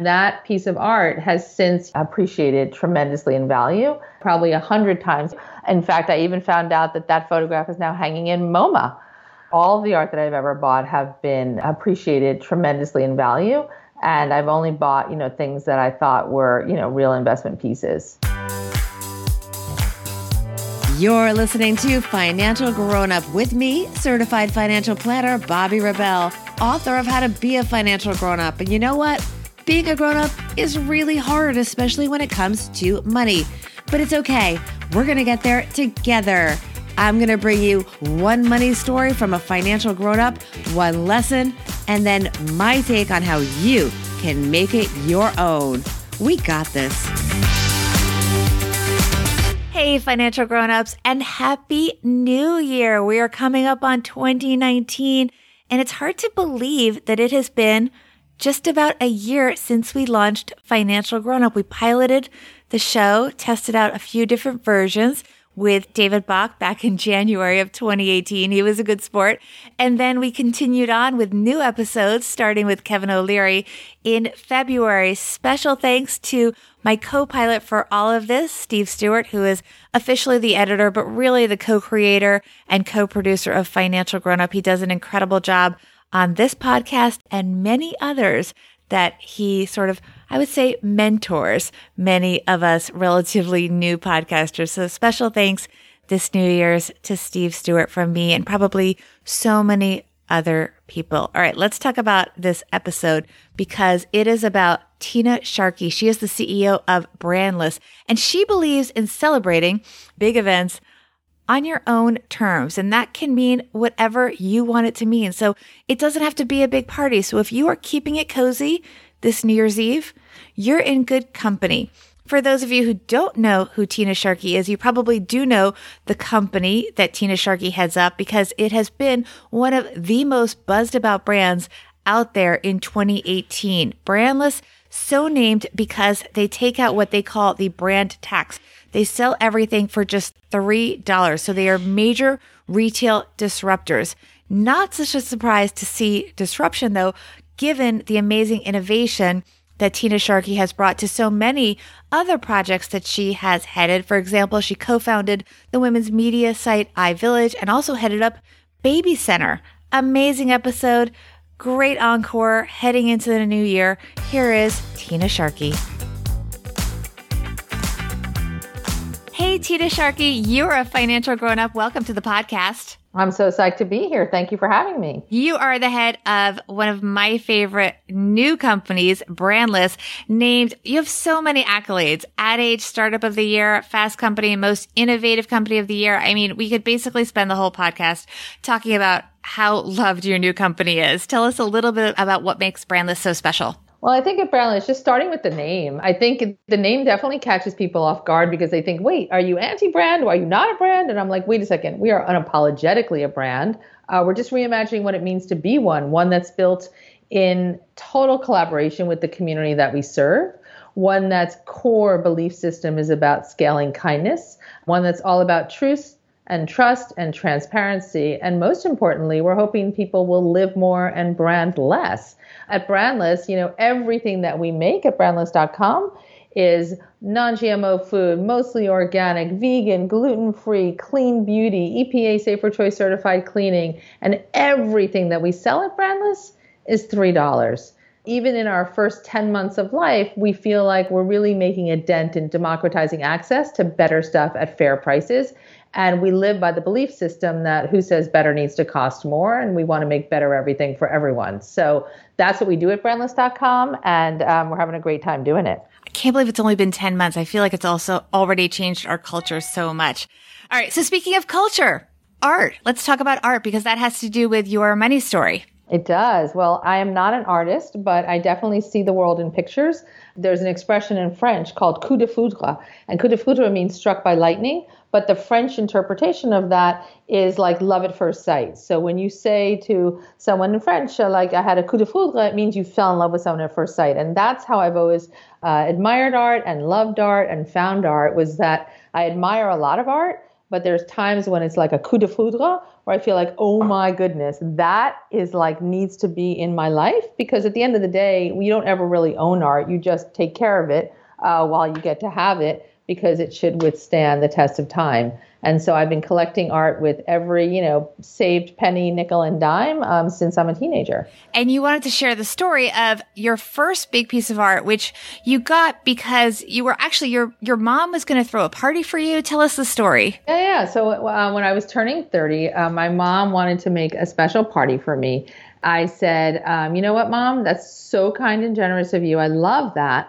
That piece of art has since appreciated tremendously in value, probably a hundred times. In fact, I even found out that that photograph is now hanging in MoMA. All the art that I've ever bought have been appreciated tremendously in value, and I've only bought, you know, things that I thought were, you know, real investment pieces. You're listening to Financial Grown Up with me, certified financial planner Bobbi Rebell, author of How to Be a Financial Grown Up. And you know what? Being a grown up is really hard, especially when it comes to money. But it's okay. We're to get there together. I'm to bring you one money story from a financial grown up, one lesson, and then my take on how you can make it your own. We got this. Hey, financial grown-ups, and happy new year. We are coming up on 2019, and it's hard to believe that it has been just about a year since we launched Financial Grown Up. We piloted the show, tested out a few different versions with David Bach back in January of 2018. He was a good sport. And then we continued on with new episodes, starting with Kevin O'Leary in February. Special thanks to my co-pilot for all of this, Steve Stewart, who is officially the editor, but really the co-creator and co-producer of Financial Grown Up. He does an incredible job on this podcast and many others that he sort of, I would say, mentors many of us relatively new podcasters. So special thanks this New Year's to Steve Stewart from me and probably so many other people. All right, let's talk about this episode because it is about Tina Sharkey. She is the CEO of Brandless and she believes in celebrating big events on your own terms. And that can mean whatever you want it to mean. So it doesn't have to be a big party. So if you are keeping it cozy this New Year's Eve, you're in good company. For those of you who don't know who Tina Sharkey is, you probably do know the company that Tina Sharkey heads up because it has been one of the most buzzed about brands out there in 2018. Brandless, so named because they take out what they call the brand tax. They sell everything for just $3. So they are major retail disruptors. Not such a surprise to see disruption though, given the amazing innovation that Tina Sharkey has brought to so many other projects that she has headed. For example, she co-founded the women's media site iVillage and also headed up Baby Center. Amazing episode. Great encore heading into the new year. Here is Tina Sharkey. Hey, Tina Sharkey, you're a financial grown up. Welcome to the podcast. I'm so psyched to be here. Thank you for having me. You are the head of one of my favorite new companies, Brandless, named, you have so many accolades. Ad Age Startup of the Year, Fast Company, Most Innovative Company of the Year. I mean, we could basically spend the whole podcast talking about how loved your new company is. Tell us a little bit about what makes Brandless so special. Well, I think at Brandless, just starting with the name, I think the name definitely catches people off guard because they think, wait, are you anti brand? Or are you not a brand? And I'm like, wait a second, we are unapologetically a brand. Uh, we're just reimagining what it means to be one, one that's built in total collaboration with the community that we serve, one that's core belief system is about scaling kindness, one that's all about truth and trust and transparency. And most importantly, we're hoping people will live more and brand less at Brandless, you know, everything that we make at brandless.com is non-GMO food, mostly organic, vegan, gluten-free, clean beauty, EPA Safer Choice certified cleaning, and everything that we sell at Brandless is $3. Even in our first 10 months of life, we feel like we're really making a dent in democratizing access to better stuff at fair prices. And we live by the belief system that who says better needs to cost more, and we want to make better everything for everyone. So that's what we do at brandless.com, and um, we're having a great time doing it. I can't believe it's only been 10 months. I feel like it's also already changed our culture so much. All right. So speaking of culture, art, let's talk about art because that has to do with your money story. It does. Well, I am not an artist, but I definitely see the world in pictures. There's an expression in French called coup de foudre, and coup de foudre means struck by lightning. But the French interpretation of that is like love at first sight. So when you say to someone in French, uh, like I had a coup de foudre, it means you fell in love with someone at first sight. And that's how I've always uh, admired art and loved art and found art was that I admire a lot of art, but there's times when it's like a coup de foudre where I feel like, oh my goodness, that is like needs to be in my life because at the end of the day, we don't ever really own art. You just take care of it uh, while you get to have it because it should withstand the test of time. And so I've been collecting art with every, you know, saved penny, nickel, and dime um, since I'm a teenager. And you wanted to share the story of your first big piece of art, which you got because you were actually your your mom was going to throw a party for you. Tell us the story. Yeah, yeah. So uh, when I was turning 30, uh, my mom wanted to make a special party for me. I said, um, you know what, mom, that's so kind and generous of you. I love that.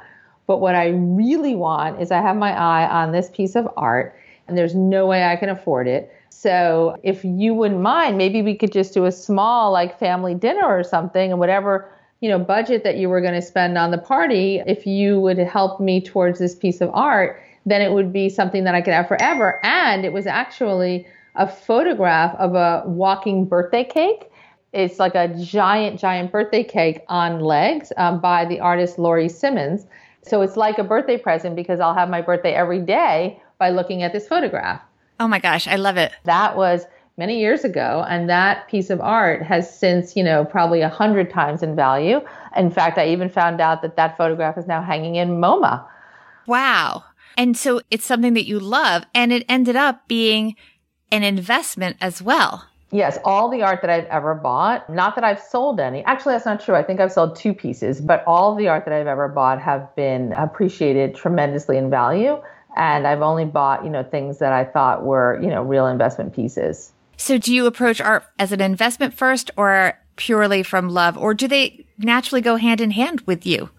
But what I really want is I have my eye on this piece of art and there's no way I can afford it. So if you wouldn't mind, maybe we could just do a small like family dinner or something and whatever, you know, budget that you were going to spend on the party, if you would help me towards this piece of art, then it would be something that I could have forever. And it was actually a photograph of a walking birthday cake. It's like a giant, giant birthday cake on legs um, by the artist Laurie Simmons. So it's like a birthday present because I'll have my birthday every day by looking at this photograph. Oh my gosh, I love it. That was many years ago, and that piece of art has since, you know, probably a hundred times in value. In fact, I even found out that that photograph is now hanging in MoMA. Wow. And so it's something that you love, and it ended up being an investment as well. Yes, all the art that I've ever bought, not that I've sold any. Actually, that's not true. I think I've sold two pieces, but all the art that I've ever bought have been appreciated tremendously in value and I've only bought, you know, things that I thought were, you know, real investment pieces. So do you approach art as an investment first or purely from love or do they naturally go hand in hand with you?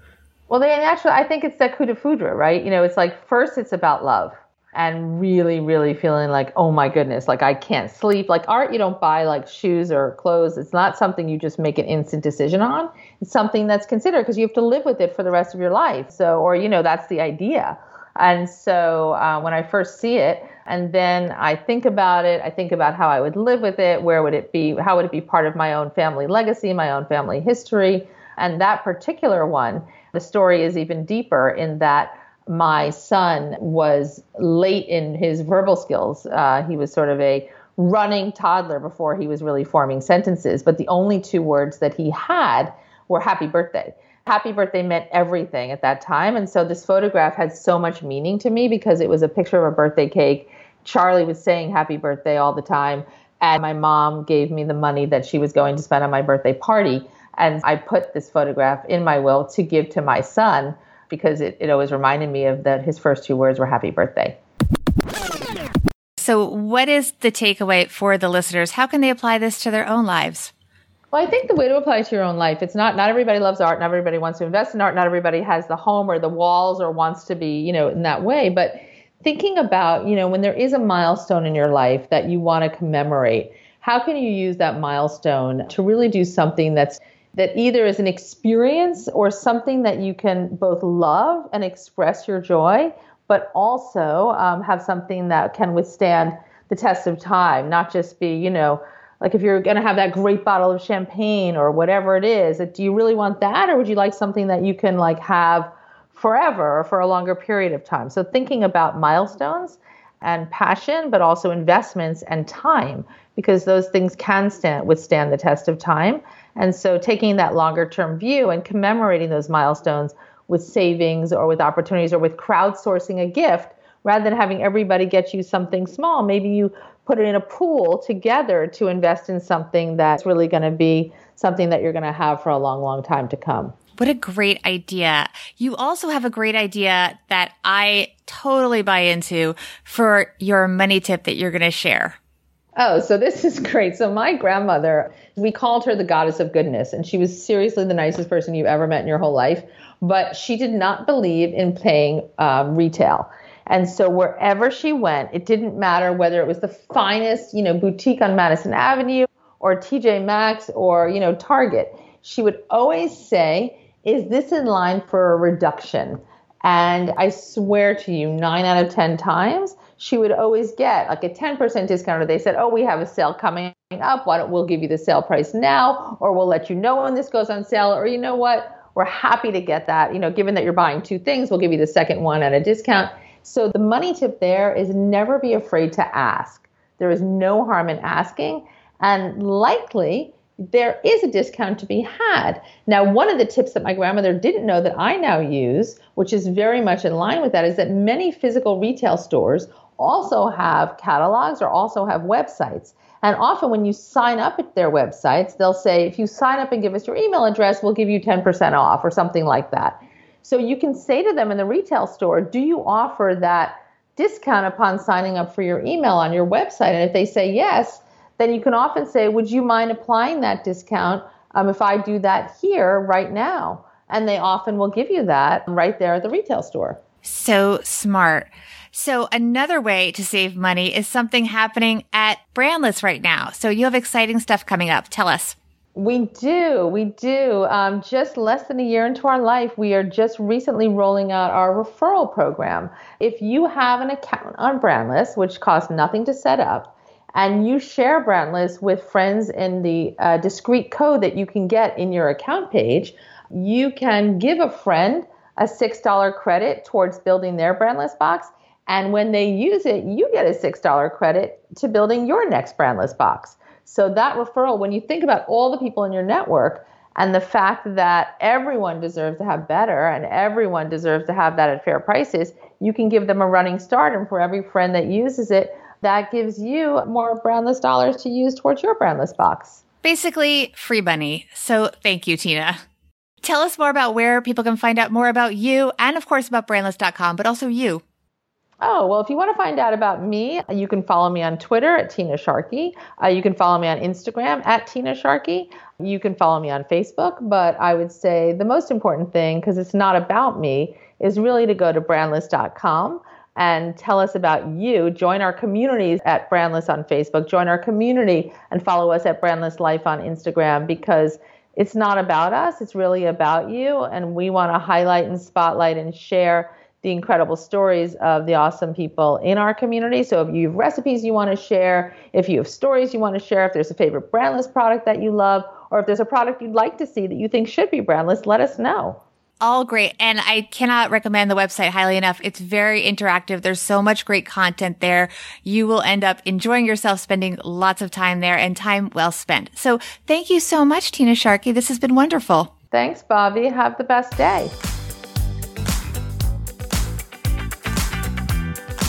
Well, they naturally, I think it's that coup de foudre, right? You know, it's like first it's about love and really, really feeling like, oh my goodness, like I can't sleep. Like art, you don't buy like shoes or clothes. It's not something you just make an instant decision on. It's something that's considered because you have to live with it for the rest of your life. So, or, you know, that's the idea. And so uh, when I first see it, and then I think about it, I think about how I would live with it, where would it be, how would it be part of my own family legacy, my own family history. And that particular one, the story is even deeper in that my son was late in his verbal skills. Uh, he was sort of a running toddler before he was really forming sentences, but the only two words that he had were happy birthday happy birthday meant everything at that time. And so this photograph had so much meaning to me because it was a picture of a birthday cake. Charlie was saying happy birthday all the time. And my mom gave me the money that she was going to spend on my birthday party. And I put this photograph in my will to give to my son because it, it always reminded me of that his first two words were happy birthday. So, what is the takeaway for the listeners? How can they apply this to their own lives? Well, I think the way to apply it to your own life, it's not, not everybody loves art, not everybody wants to invest in art, not everybody has the home or the walls or wants to be, you know, in that way. But thinking about, you know, when there is a milestone in your life that you want to commemorate, how can you use that milestone to really do something that's that either is an experience or something that you can both love and express your joy, but also um, have something that can withstand the test of time, not just be, you know, like if you're going to have that great bottle of champagne or whatever it is do you really want that? Or would you like something that you can like have forever or for a longer period of time? So thinking about milestones and passion but also investments and time because those things can stand withstand the test of time and so taking that longer term view and commemorating those milestones with savings or with opportunities or with crowdsourcing a gift rather than having everybody get you something small maybe you put it in a pool together to invest in something that's really going to be something that you're going to have for a long, long time to come. What a great idea. You also have a great idea that I totally buy into for your money tip that you're going to share. Oh, so this is great. So my grandmother, we called her the goddess of goodness, and she was seriously the nicest person you've ever met in your whole life. But she did not believe in paying um, retail. And so wherever she went, it didn't matter whether it was the finest, you know, boutique on Madison Avenue or TJ Maxx or, you know, Target. She would always say, is this in line for a reduction? And I swear to you, nine out of 10 times, she would always get like a 10% discount, or they said, Oh, we have a sale coming up. Why don't we'll give you the sale price now, or we'll let you know when this goes on sale, or you know what? We're happy to get that. You know, given that you're buying two things, we'll give you the second one at a discount. So the money tip there is never be afraid to ask. There is no harm in asking. And likely there is a discount to be had. Now, one of the tips that my grandmother didn't know that I now use, which is very much in line with that, is that many physical retail stores also have catalogs or also have websites. And often when you sign up at their websites, they'll say, if you sign up and give us your email address, we'll give you 10% off or something like that. So you can say to them in the retail store, do you offer that discount upon signing up for your email on your website? And if they say yes, then you can often say, would you mind applying that discount um, if I do that here right now? And they often will give you that right there at the retail store. So smart. So another way to save money is something happening at Brandless right now. So you have exciting stuff coming up. Tell us. We do. We do. Um, just less than a year into our life, we are just recently rolling out our referral program. If you have an account on Brandless, which costs nothing to set up, and you share Brandless with friends in the uh, discrete code that you can get in your account page, you can give a friend a $6 credit towards building their Brandless box and when they use it, you get a $6 credit to building your next brandless box. So that referral, when you think about all the people in your network and the fact that everyone deserves to have better and everyone deserves to have that at fair prices, you can give them a running start. And for every friend that uses it, that gives you more brandless dollars to use towards your brandless box. Basically, free money. So thank you, Tina. Tell us more about where people can find out more about you and, of course, about brandless.com, but also you. Oh, well, if you want to find out about me, you can follow me on Twitter at Tina Sharkey. Uh, you can follow me on Instagram at Tina Sharkey. You can follow me on Facebook. But I would say the most important thing, because it's not about me, is really to go to brandless.com and tell us about you. Join our communities at Brandless on Facebook. Join our community and follow us at Brandless Life on Instagram because it's not about us, it's really about you. And we want to highlight and spotlight and share the incredible stories of the awesome people in our community. So if you have recipes you want to share, if you have stories you want to share, if there's a favorite brandless product that you love, or if there's a product you'd like to see that you think should be brandless, let us know. All great. And I cannot recommend the website highly enough. It's very interactive. There's so much great content there. You will end up enjoying yourself spending lots of time there and time well spent. So thank you so much, Tina Sharkey. This has been wonderful. Thanks, Bobbi. Have the best day.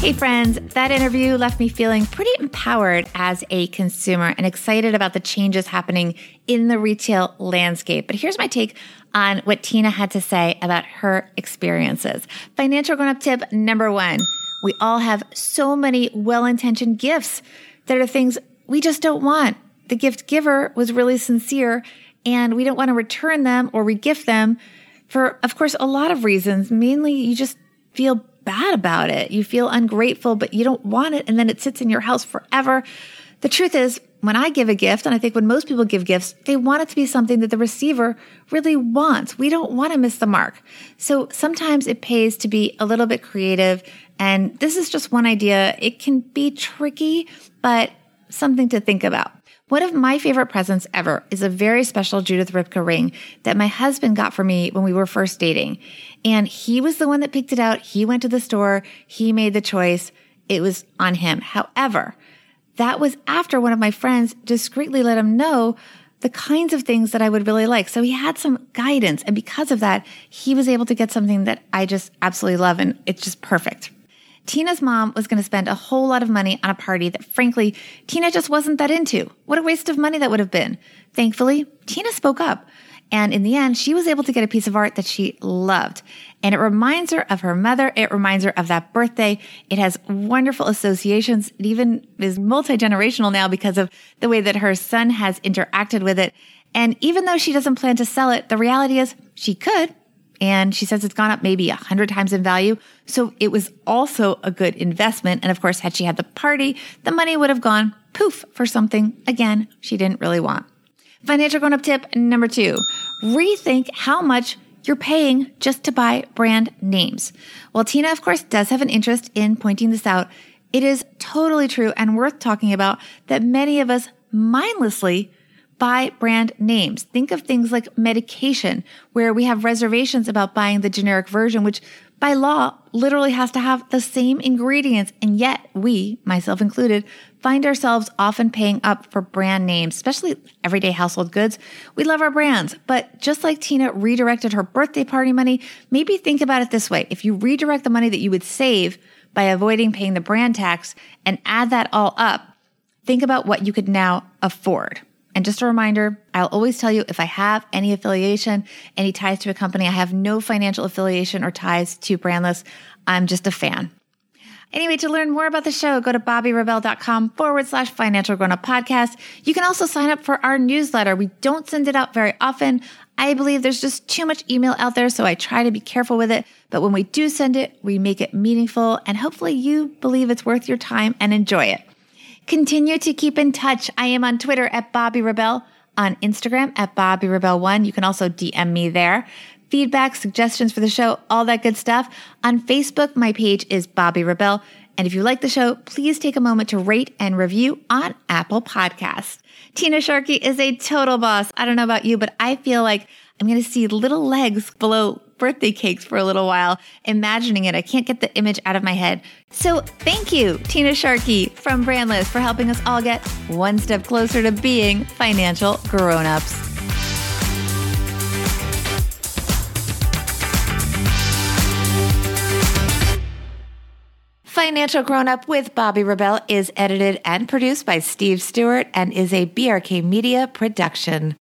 Hey, friends, that interview left me feeling pretty empowered as a consumer and excited about the changes happening in the retail landscape. But here's my take on what Tina had to say about her experiences. Financial grown up tip number one we all have so many well intentioned gifts that are things we just don't want. The gift giver was really sincere and we don't want to return them or regift them for, of course, a lot of reasons. Mainly, you just feel bad about it. You feel ungrateful, but you don't want it. And then it sits in your house forever. The truth is, when I give a gift, and I think when most people give gifts, they want it to be something that the receiver really wants. We don't want to miss the mark. So sometimes it pays to be a little bit creative. And this is just one idea. It can be tricky, but something to think about. One of my favorite presents ever is a very special Judith Ripka ring that my husband got for me when we were first dating. And he was the one that picked it out. He went to the store. He made the choice. It was on him. However, that was after one of my friends discreetly let him know the kinds of things that I would really like. So he had some guidance. And because of that, he was able to get something that I just absolutely love. And it's just perfect. Tina's mom was going to spend a whole lot of money on a party that frankly, Tina just wasn't that into. What a waste of money that would have been. Thankfully, Tina spoke up. And in the end, she was able to get a piece of art that she loved. And it reminds her of her mother. It reminds her of that birthday. It has wonderful associations. It even is multi-generational now because of the way that her son has interacted with it. And even though she doesn't plan to sell it, the reality is she could and she says it's gone up maybe a hundred times in value. So it was also a good investment. And of course, had she had the party, the money would have gone poof for something again she didn't really want. Financial grown up tip number two, rethink how much you're paying just to buy brand names. Well, Tina, of course, does have an interest in pointing this out. It is totally true and worth talking about that many of us mindlessly buy brand names. Think of things like medication, where we have reservations about buying the generic version, which by law literally has to have the same ingredients. And yet we, myself included, find ourselves often paying up for brand names, especially everyday household goods. We love our brands, but just like Tina redirected her birthday party money, maybe think about it this way. If you redirect the money that you would save by avoiding paying the brand tax and add that all up, think about what you could now afford. And just a reminder, I'll always tell you if I have any affiliation, any ties to a company, I have no financial affiliation or ties to Brandless. I'm just a fan. Anyway, to learn more about the show, go to bobbirebell.com forward slash financial grown up podcast. You can also sign up for our newsletter. We don't send it out very often. I believe there's just too much email out there, so I try to be careful with it. But when we do send it, we make it meaningful and hopefully you believe it's worth your time and enjoy it. Continue to keep in touch. I am on Twitter at Bobbi Rebell, on Instagram at Bobby Rebel1. You can also DM me there. Feedback, suggestions for the show, all that good stuff. On Facebook, my page is Bobbi Rebell. And if you like the show, please take a moment to rate and review on Apple Podcasts. Tina Sharkey is a total boss. I don't know about you, but I feel like I'm going to see little legs below birthday cakes for a little while, imagining it. I can't get the image out of my head. So thank you, Tina Sharkey from Brandless, for helping us all get one step closer to being financial grown-ups. Financial Grown Up with Bobbi Rebell is edited and produced by Steve Stewart and is a BRK Media production.